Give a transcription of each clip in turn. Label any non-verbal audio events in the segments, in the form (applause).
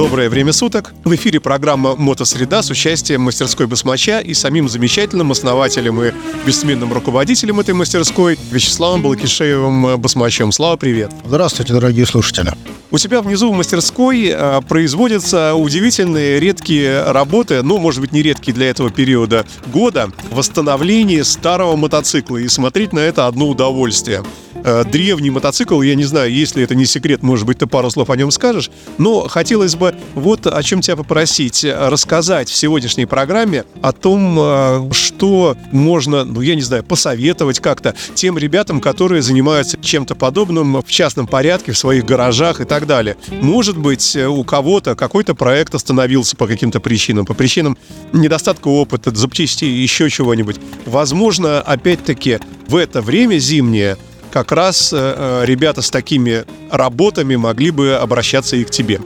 Доброе время суток. В эфире программа «Мотосреда» с участием мастерской басмача и самим замечательным основателем и бессменным руководителем этой мастерской Вячеславом Балакишеевым басмачом. Слава, привет. Здравствуйте, дорогие слушатели. У тебя внизу в мастерской а, производятся удивительные редкие работы, ну, может быть, не редкие для этого периода года, восстановление старого мотоцикла. И смотреть на это одно удовольствие. А, древний мотоцикл, я не знаю, если это не секрет, может быть, ты пару слов о нем скажешь, но хотелось бы вот о чем тебя попросить. Рассказать в сегодняшней программе о том, а, что можно, ну, я не знаю, посоветовать как-то тем ребятам, которые занимаются чем-то подобным в частном порядке в своих гаражах и так далее. Может быть, у кого-то какой-то проект остановился по каким-то причинам, по причинам недостатка опыта, запчастей, еще чего-нибудь. Возможно, опять-таки, в это время зимнее как раз э, ребята с такими работами могли бы обращаться и к тебе.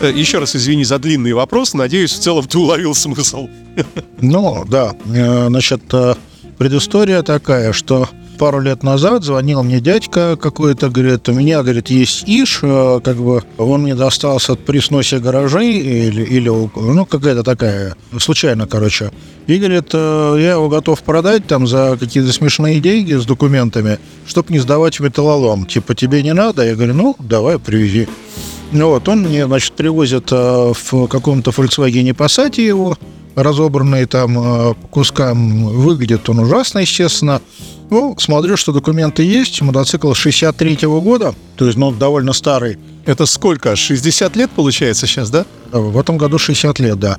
Э, Еще раз извини за длинный вопрос. Надеюсь, в целом ты уловил смысл. Ну, да. Э, Значит, э, предыстория такая, что пару лет назад звонил мне дядька какой-то, говорит, у меня, говорит, есть иш, э, как бы он мне достался от при сносе гаражей или, или ну, какая-то такая, случайно, короче. И, говорит, э, я его готов продать там за какие-то смешные деньги с документами, чтобы не сдавать металлолом. Типа, тебе не надо? Я говорю, ну, давай, привези. Ну вот, он мне, значит, привозит э, в каком-то Volkswagen Passat его, разобранный там э, по кускам. Выглядит он ужасно, естественно. Ну, смотрю, что документы есть. Мотоцикл 63-го года, то есть, ну, довольно старый. Это сколько? 60 лет получается сейчас, да? В этом году 60 лет, да.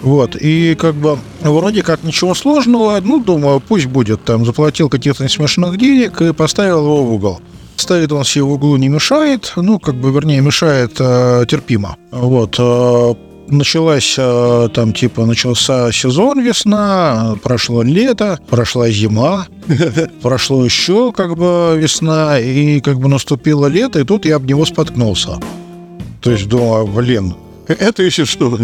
Вот, и как бы вроде как ничего сложного, ну, думаю, пусть будет, там, заплатил каких-то смешных денег и поставил его в угол. Стоит он себе в углу, не мешает, ну, как бы, вернее, мешает э, терпимо. Вот, э, началась э, там, типа, начался сезон весна, прошло лето, прошла зима, (laughs) прошло еще, как бы, весна, и, как бы, наступило лето, и тут я об него споткнулся. То есть думаю, блин, Это еще что?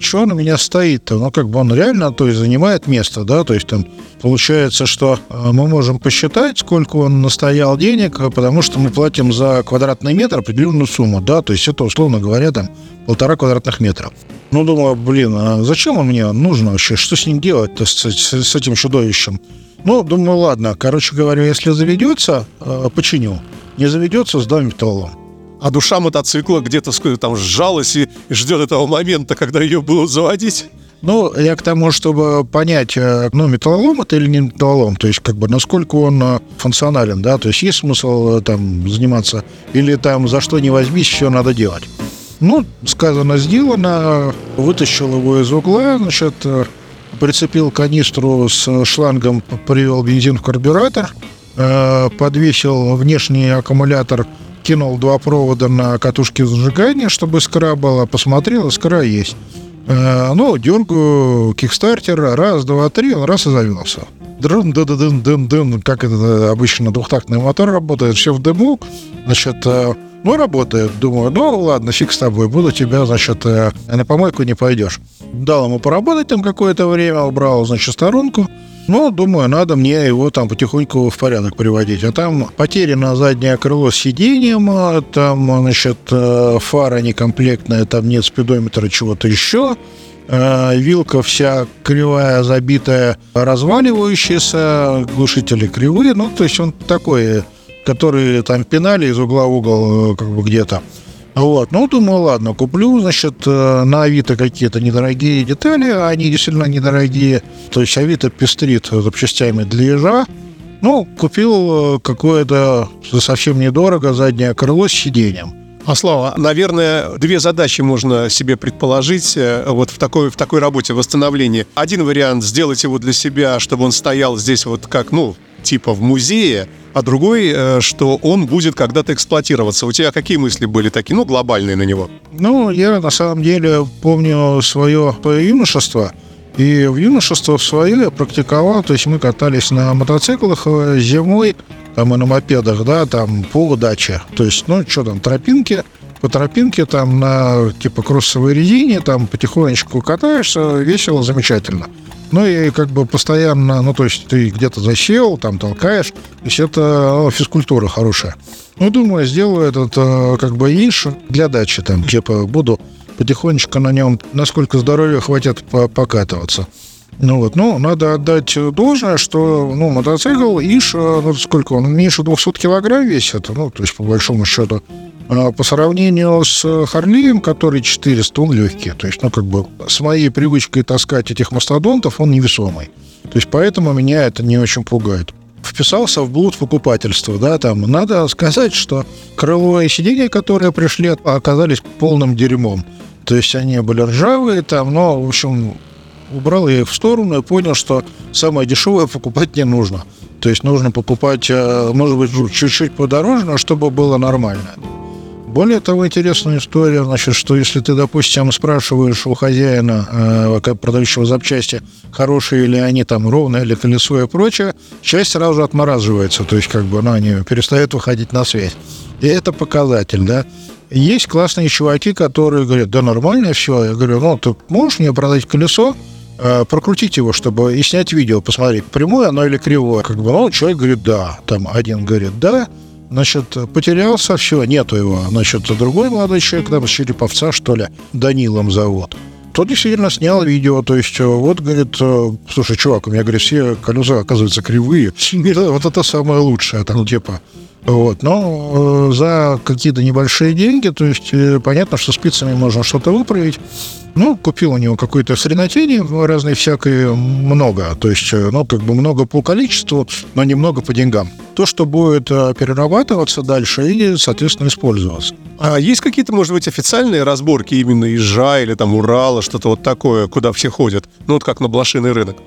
что на меня стоит-то? Ну, как бы он реально, то есть, занимает место, да, то есть там получается, что э, мы можем посчитать, сколько он настоял денег, э, потому что мы платим за квадратный метр определенную сумму, да, то есть это, условно говоря, там полтора квадратных метра. Ну, думаю, блин, а зачем он мне нужен вообще? Что с ним делать-то, с, с- с этим чудовищем? Ну, думаю, ладно, короче говоря, если заведется, э, починю. Не заведется, сдам металлом. А душа мотоцикла где-то там сжалась и ждет этого момента, когда ее будут заводить? Ну, я к тому, чтобы понять, э, ну, металлолом это или не металлолом, то есть, как бы, насколько он э, функционален, да, то есть, есть смысл э, там заниматься, или там за что не возьмись, еще надо делать. Ну, сказано, сделано, вытащил его из угла, значит, прицепил канистру с шлангом, привел бензин в карбюратор, подвесил внешний аккумулятор, кинул два провода на катушке зажигания, чтобы искра была, посмотрел, искра есть. Э, ну, дергаю кикстартер, раз, два, три, он раз и завелся. Дрын, дын, дын, дын, дын, как это обычно двухтактный мотор работает, все в дыму, значит, э, ну, работает. Думаю, ну, ладно, фиг с тобой, буду тебя, значит, э, на помойку не пойдешь. Дал ему поработать там какое-то время, убрал, значит, сторонку. Ну, думаю, надо мне его там потихоньку в порядок приводить. А там потеряно заднее крыло с сиденьем, а там, значит, э, фара некомплектная, там нет спидометра, чего-то еще. Э, Вилка вся кривая, забитая, разваливающаяся, глушители кривые. Ну, то есть он такой, который там пинали из угла в угол, э, как бы где-то. Вот, ну, думаю, ладно, куплю, значит, э, на Авито какие-то недорогие детали, а они действительно недорогие. То есть Авито пестрит запчастями для ежа. Ну, купил э, какое-то совсем недорого заднее крыло с сиденьем. А Слава, наверное, две задачи можно себе предположить вот в такой, в такой работе восстановления. Один вариант сделать его для себя, чтобы он стоял здесь вот как, ну, типа в музее, а другой, э, что он будет когда-то эксплуатироваться. У тебя какие мысли были такие, ну, глобальные на него? Ну, я на самом деле помню свое, юношество. И в юношество в свое практиковал, то есть мы катались на мотоциклах э, зимой, там и на мопедах, да, там по удаче. То есть, ну, что там, тропинки, по тропинке там на типа кроссовой резине, там потихонечку катаешься, весело, замечательно. Ну и как бы постоянно, ну то есть ты где-то засел, там толкаешь, то есть это ну, физкультура хорошая. Ну, думаю, сделаю этот э, как бы иш для дачи там, типа буду потихонечку на нем, насколько здоровья хватит по- покатываться. Ну вот, ну, надо отдать должное, что, ну, мотоцикл Иш, э, ну, сколько он, меньше 200 килограмм весит, ну, то есть, по большому счету, А по сравнению с Харлием, который 400, он легкий. То есть, ну, как бы, с моей привычкой таскать этих мастодонтов, он невесомый. То есть, поэтому меня это не очень пугает. Вписался в блуд покупательства, да, там, надо сказать, что крыло и сиденья, которые пришли, оказались полным дерьмом. То есть, они были ржавые, там, но, в общем, убрал я их в сторону и понял, что самое дешевое покупать не нужно. То есть нужно покупать, э, может быть, чуть-чуть подороже, но чтобы было нормально. Более того, интересная история, значит, что если ты, допустим, спрашиваешь у хозяина, э, продающего запчасти, хорошие ли они там, ровное ли колесо и прочее, часть сразу же отмораживается, то есть как бы, ну, они перестают выходить на связь. И это показатель, да. Есть классные чуваки, которые говорят, да нормально все. Я говорю, ну, ты можешь мне продать колесо, прокрутить его, чтобы и снять видео, посмотреть, прямое оно или кривое. Как бы, ну, человек говорит, да. Там один говорит, да. Значит, потерялся, все, нету его. Значит, другой молодой человек, там, Череповца, что ли, Данилом зовут. Тот действительно снял видео, то есть, э, вот, говорит, э, слушай, чувак, у меня, говорит, все колеса, оказывается, кривые. (laughs) Вот это самое лучшее, там, типа, вот, но э, за какие-то небольшие деньги, то есть э, понятно, что спицами можно что-то выправить. Ну, купил у него какое-то хренотение разной всякой много. То есть, э, ну, как бы много по количеству, но немного по деньгам. То, что будет э, перерабатываться дальше и, соответственно, использоваться. А есть какие-то, может быть, официальные разборки именно Ижа или там Урала, что-то вот такое, куда все ходят? Ну, вот как на блошиный рынок.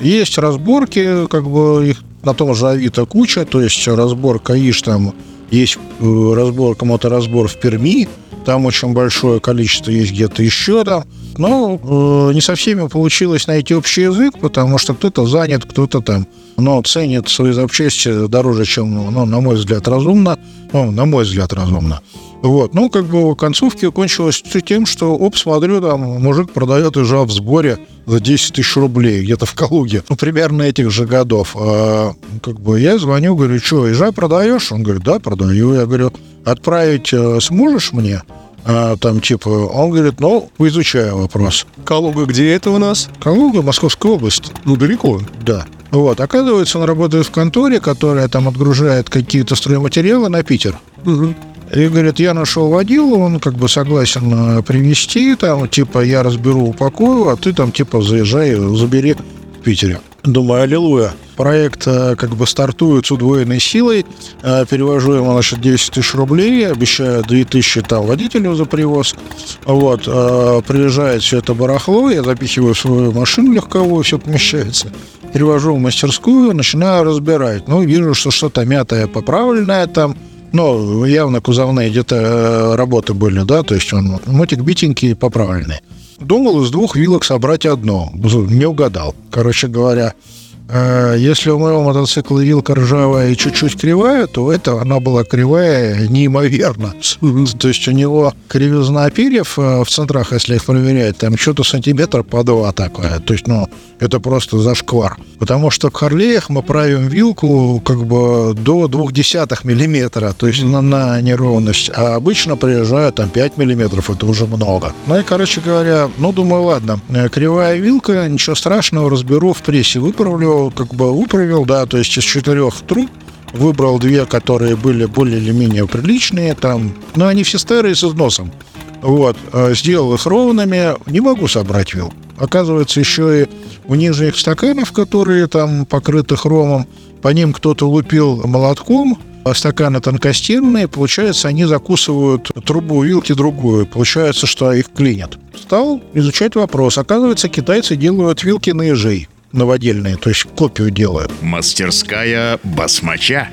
Есть разборки, как бы их на том же Авито куча, то есть разборка ИШ там, есть э, разборка, моторазбор в Перми, там очень большое количество есть где-то еще там. Но э, не со всеми получилось найти общий язык, потому что кто-то занят, кто-то там, но ценит свои запчасти дороже, чем, ну, на мой взгляд, разумно. Ну, на мой взгляд, разумно. Вот, ну, как бы в концовке кончилось тем, что, оп, смотрю, там мужик продает ижа в сборе за 10 тысяч рублей где-то в Калуге. Ну, примерно этих же годов. А, как бы я звоню, говорю, что, ижа продаешь? Он говорит, да, продаю. Я говорю, отправить э, сможешь мне? А, там, типа, он говорит, ну, изучаю вопрос. Калуга где это у нас? Калуга, Московская область. Ну, далеко. Да. Вот, оказывается, он работает в конторе, которая там отгружает какие-то стройматериалы на Питер. И говорит, я нашел водилу, он как бы согласен э, привезти, там, типа, я разберу, упакую, а ты там, типа, заезжай, забери в Питере. Думаю, аллилуйя. Проект э, как бы стартует с удвоенной силой. Э, Перевожу ему, значит, 10 тысяч рублей, обещаю 2 тысячи там водителю за привоз. Вот, приезжает все это барахло, я запихиваю в свою машину легковую, все помещается. Перевожу в мастерскую, начинаю разбирать. Ну, вижу, что что-то мятое, поправленное там, ну, явно кузовные где-то э, работы были, да, то есть он мотик битенький, поправленный. Думал из двух вилок собрать одно. Не угадал. Короче говоря, если у моего мотоцикла вилка ржавая и чуть-чуть кривая, то это она была кривая неимоверно. (laughs) То есть у него кривизна перьев э, в центрах, если их проверять, там что-то сантиметр по два такое. То есть, ну, это просто зашквар. Потому что в Харлеях мы правим вилку как бы до двух десятых миллиметра, то есть на, на неровность. А обычно приезжают там 5 миллиметров, это уже много. Ну и, короче говоря, ну, думаю, ладно, э, кривая вилка, ничего страшного, разберу в прессе, выправлю, как бы выправил, да, то есть из четырех труб выбрал две, которые были более или менее приличные, там, но они все старые с износом. Вот, э, сделал их ровными, не могу собрать вилку. Оказывается, еще и у нижних стаканов, которые там покрыты хромом, по ним кто-то лупил молотком, а стаканы тонкостенные, получается, они закусывают трубу вилки другую. Получается, что их клинят. Стал изучать вопрос. Оказывается, китайцы делают вилки на ежей новодельные, то есть копию делают. Мастерская басмача.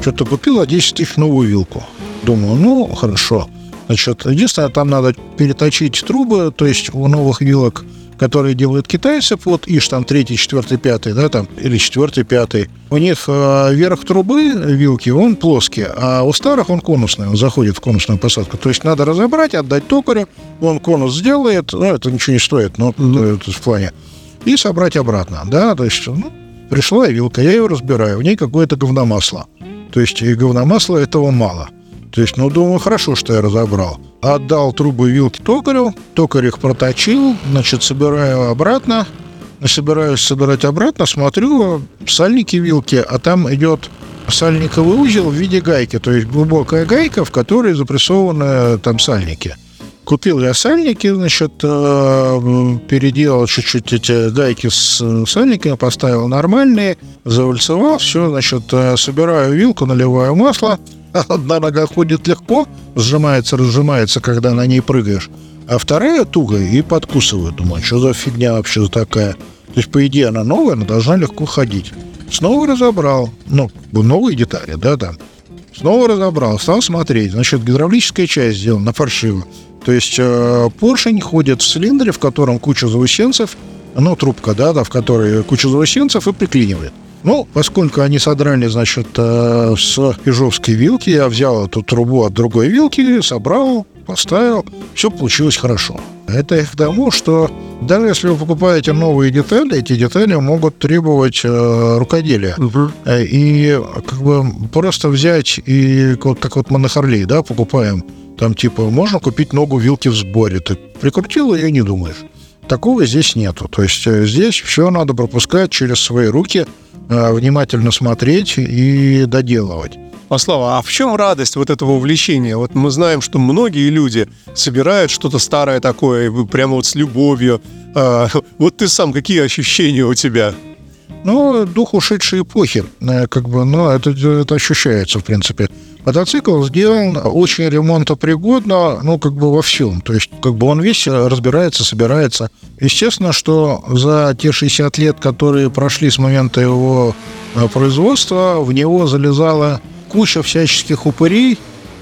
Что-то купила 10 тысяч новую вилку. Думаю, ну, хорошо. Значит, единственное, там надо переточить трубы, то есть у новых вилок которые делают китайцы, вот ИШ там третий, четвертый, пятый, да, там, или четвертый, пятый, у них э, верх трубы вилки, он плоский, а у старых он конусный, он заходит в конусную посадку. То есть надо разобрать, отдать токарю, он конус сделает, ну, это ничего не стоит, но mm-hmm. это в плане, и собрать обратно, да, то есть, ну, пришла вилка, я ее разбираю, в ней какое-то говномасло. То есть и говномасла этого мало. То есть, ну, думаю, хорошо, что я разобрал. Отдал трубы вилки токарю, токарь их проточил, значит, собираю обратно, собираюсь собирать обратно, смотрю, сальники вилки, а там идет сальниковый узел в виде гайки, то есть глубокая гайка, в которой запрессованы там сальники. Купил я сальники, значит, э, переделал чуть-чуть эти гайки с сальниками, поставил нормальные, завальцевал, все, значит, э, собираю вилку, наливаю масло, (laughs) одна нога ходит легко, сжимается, разжимается, когда на ней прыгаешь, а вторая туго и подкусывает. Думаю, что за фигня вообще такая? То есть, по идее, она новая, она должна легко ходить. Снова разобрал, ну, новые детали, да, там. Снова разобрал, стал смотреть. Значит, гидравлическая часть сделана паршиво. То есть э, поршень ходит в цилиндре, в котором куча заусенцев, ну, трубка, да, да, в которой куча заусенцев и приклинивает. Ну, поскольку они содрали, значит, э, с пижовской вилки, я взял эту трубу от другой вилки, собрал, поставил, все получилось хорошо. Это к тому, что даже если вы покупаете новые детали, эти детали могут требовать э, рукоделия. Угу. И как бы просто взять и вот как вот мы на Харлей, да, покупаем, там типа можно купить ногу вилки в сборе. Ты прикрутил ее и не думаешь. Такого здесь нету. То есть э, здесь все надо пропускать через свои руки, э, внимательно смотреть и доделывать. А Слава, а в чем радость вот этого увлечения? Вот мы знаем, что многие люди собирают что-то старое такое, прямо вот с любовью. А, (laughs) вот ты сам, какие ощущения у тебя? Ну, дух ушедшей эпохи, э, как бы, ну, это, это ощущается, в принципе. Мотоцикл сделан очень ремонтопригодно, ну, как бы во всем. То есть, как бы он весь разбирается, собирается. Естественно, что за те 60 лет, которые прошли с момента его э, производства, в него залезала куча всяческих упырей,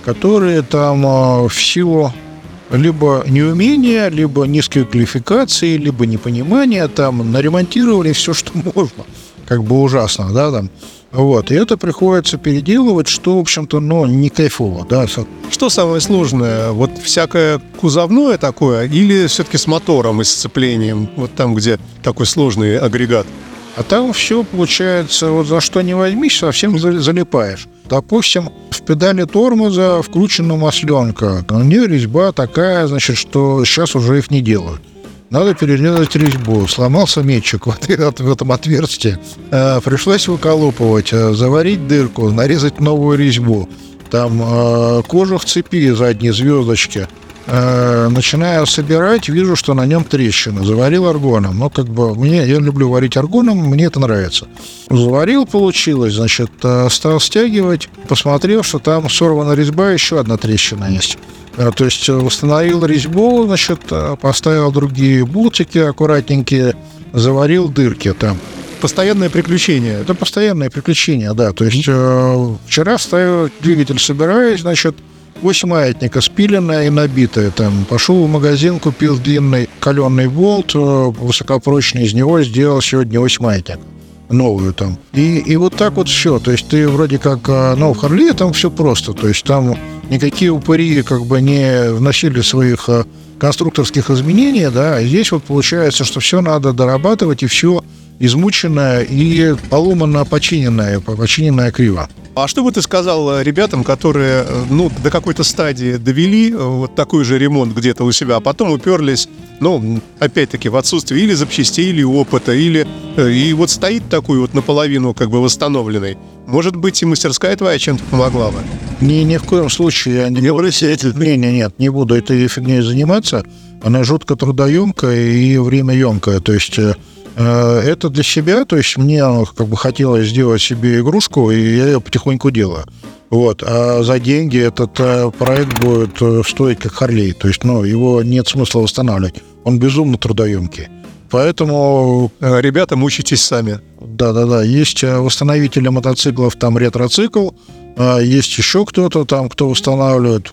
которые там э, в силу либо неумения, либо низкой квалификации, либо непонимания там наремонтировали все, что (laughs) можно. Как бы ужасно, да, там. Вот, и это приходится переделывать, что, в общем-то, ну, не кайфово, да. Что самое сложное? Вот всякое кузовное такое или все-таки с мотором и сцеплением? Вот там, где такой сложный агрегат? А там все получается, вот за что не возьмись, совсем залипаешь. Допустим, в педали тормоза включена масленка. На нее резьба такая, значит, что сейчас уже их не делают. Надо перерезать резьбу. Сломался метчик (laughs) в, в этом отверстии. Э, пришлось выколупывать, э, заварить дырку, нарезать новую резьбу. Там э, кожух цепи задней звездочки – э, начинаю собирать, вижу, что на нем трещина. Заварил аргоном. Но как бы мне, я люблю варить аргоном, мне это нравится. Заварил, получилось, значит, э, стал стягивать, посмотрел, что там сорвана резьба, еще одна трещина есть. Э, то есть восстановил резьбу, значит, э, поставил другие бултики аккуратненькие, заварил дырки там. Постоянное приключение. Это постоянное приключение, да. То есть э, вчера ставил двигатель, собираюсь, значит, Восемь маятника спиленная и набитая. Там пошел в магазин, купил длинный каленый болт, э, высокопрочный, из него сделал сегодня ось маятник новую там. И, и вот так вот все. То есть ты вроде как, э, ну, в Харле там все просто. То есть там никакие упыри как бы не вносили своих э, конструкторских изменений, да, а здесь вот получается, что все надо дорабатывать и все измученное и поломано починенное, починенное криво. А что бы ты сказал э, ребятам, которые э, ну, до какой-то стадии довели э, вот такой же ремонт где-то у себя, а потом уперлись, ну, опять-таки, в отсутствие или запчастей, или опыта, или... И вот стоит такой вот наполовину как бы восстановленный. Может быть, и мастерская твоя чем-то помогла бы? Ни, ни в коем случае я не... Не бросайте. Не, не, нет, не буду этой фигней заниматься. Она жутко трудоемкая и времяемкая. То есть это для себя, то есть мне как бы хотелось сделать себе игрушку, и я ее потихоньку делаю. Вот. А за деньги этот э, проект будет э, стоить как Харлей. То есть, ну, его нет смысла восстанавливать. Он безумно трудоемкий. Поэтому... Ребята, мучитесь сами. Да-да-да. Есть восстановители мотоциклов, там ретроцикл, есть еще кто-то там, кто устанавливает,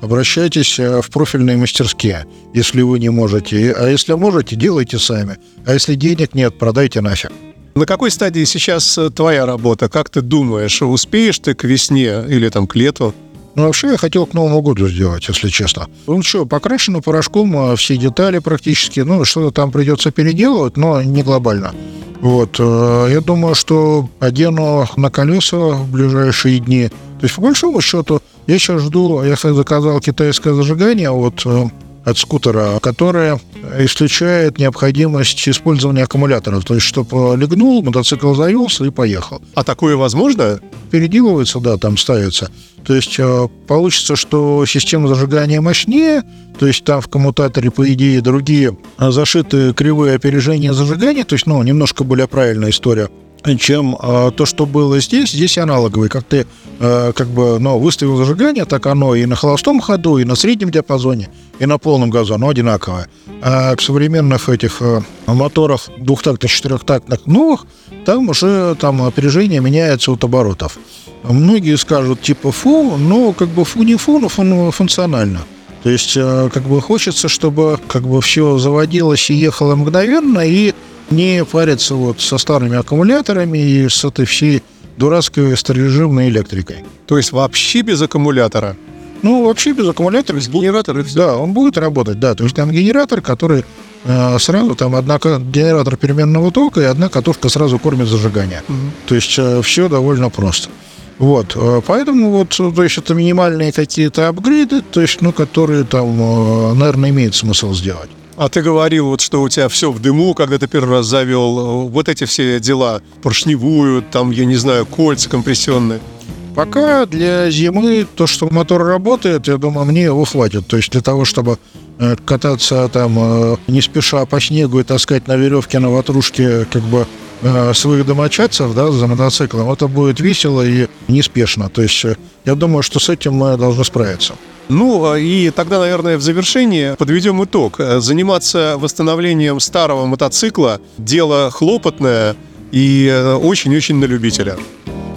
обращайтесь э, в профильные мастерские, если вы не можете. А если можете, делайте сами. А если денег нет, продайте нафиг. На какой стадии сейчас э, твоя работа? Как ты думаешь, успеешь ты к весне или там к лету? Ну, вообще, я хотел к Новому году сделать, если честно. Ну, что, покрашено порошком, а все детали практически. Ну, что-то там придется переделывать, но не глобально. Вот, э, я думаю, что одену на колеса в ближайшие дни. То есть, по большому счету, я сейчас жду, я заказал китайское зажигание вот э, от скутера, которое исключает необходимость использования аккумуляторов. То есть, чтобы легнул, мотоцикл завелся и поехал. А такое возможно? Переделывается, да, там ставится. То есть э, получится, что система зажигания мощнее, то есть там в коммутаторе, по идее, другие зашиты кривые опережения зажигания, то есть, ну, немножко более правильная история чем э, то, что было здесь. Здесь аналоговый. Как ты э, как бы, ну, выставил зажигание, так оно и на холостом ходу, и на среднем диапазоне, и на полном газу оно одинаковое. А к современных этих э, моторах двухтактных, четырехтактных новых, там уже там опережение меняется от оборотов. Многие скажут типа фу, но как бы фу не фу, но фун, функционально. То есть э, как бы хочется, чтобы как бы все заводилось и ехало мгновенно, и не париться вот со старыми аккумуляторами и с этой всей дурацкой старорежимной электрикой. То есть вообще без аккумулятора? Ну, вообще без аккумулятора. Без генератора. Да, он будет работать, да. То есть там генератор, который э, сразу там одна генератор переменного тока и одна катушка сразу кормит зажигание. Угу. То есть э, все довольно просто. Вот, э, поэтому вот, то есть это минимальные какие-то апгрейды, то есть, ну, которые там, э, наверное, имеет смысл сделать. А ты говорил, вот, что у тебя все в дыму, когда ты первый раз завел. Вот эти все дела, поршневую, там, я не знаю, кольца компрессионные. Пока для зимы то, что мотор работает, я думаю, мне его хватит. То есть для того, чтобы э, кататься там э, не спеша по снегу и таскать на веревке на ватрушке как бы э, своих домочадцев да, за мотоциклом, это будет весело и неспешно. То есть я думаю, что с этим мы должны справиться. Ну, а и тогда, наверное, в завершении подведем итог. Заниматься восстановлением старого мотоцикла – дело хлопотное и э, очень-очень на любителя.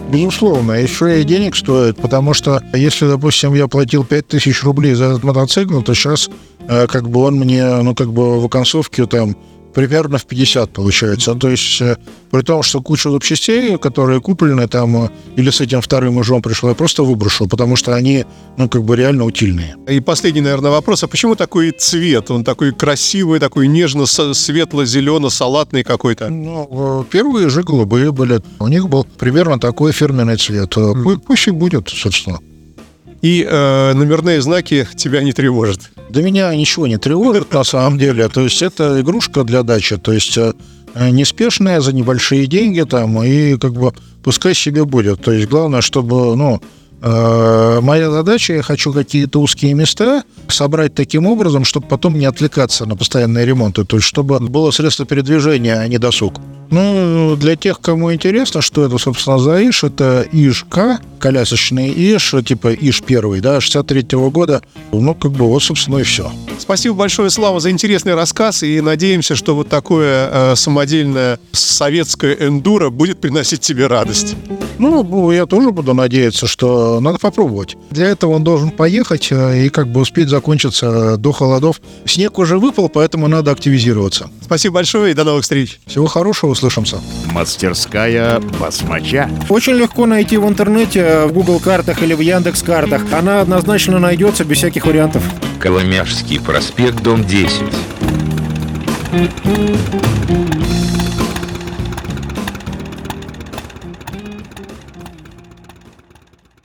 Безусловно, еще и денег стоит, потому что если, допустим, я платил 5000 рублей за этот мотоцикл, то сейчас э, как бы он мне, ну, как бы в оконцовке там примерно в 50 получается. То есть, э, при том, что куча запчастей, которые куплены там, э, или с этим вторым ужом пришло, я просто выброшу, потому что они, ну, как бы реально утильные. И последний, наверное, вопрос. А почему такой цвет? Он такой красивый, такой нежно-светло-зелено-салатный какой-то? Ну, первые же голубые были. У них был примерно такой фирменный цвет. Mm. Пусть и будет, собственно и э, номерные знаки тебя не тревожат. Да меня ничего не тревожит на самом деле. То есть это игрушка для дачи. То есть э, неспешная за небольшие деньги там и как бы пускай себе будет. То есть главное, чтобы ну э, моя задача, я хочу какие-то узкие места собрать таким образом, чтобы потом не отвлекаться на постоянные ремонты, то есть чтобы было средство передвижения, а не досуг. Ну, для тех, кому интересно, что это, собственно, за ИШ, это ИШ-К, колясочный ИШ, типа ИШ первый, да, 63-го года. Ну, как бы вот, собственно, и все. Спасибо большое, Слава, за интересный рассказ, и надеемся, что вот такое э, самодельное советское эндуро будет приносить тебе радость. Ну, я тоже буду надеяться, что надо попробовать. Для этого он должен поехать э, и как бы успеть закончиться до холодов. Снег уже выпал, поэтому надо активизироваться. Спасибо большое и до новых встреч. Всего хорошего, услышимся. Мастерская басмача. Очень легко найти в интернете, в Google картах или в Яндекс картах. Она однозначно найдется без всяких вариантов. Коломяжский проспект, дом 10.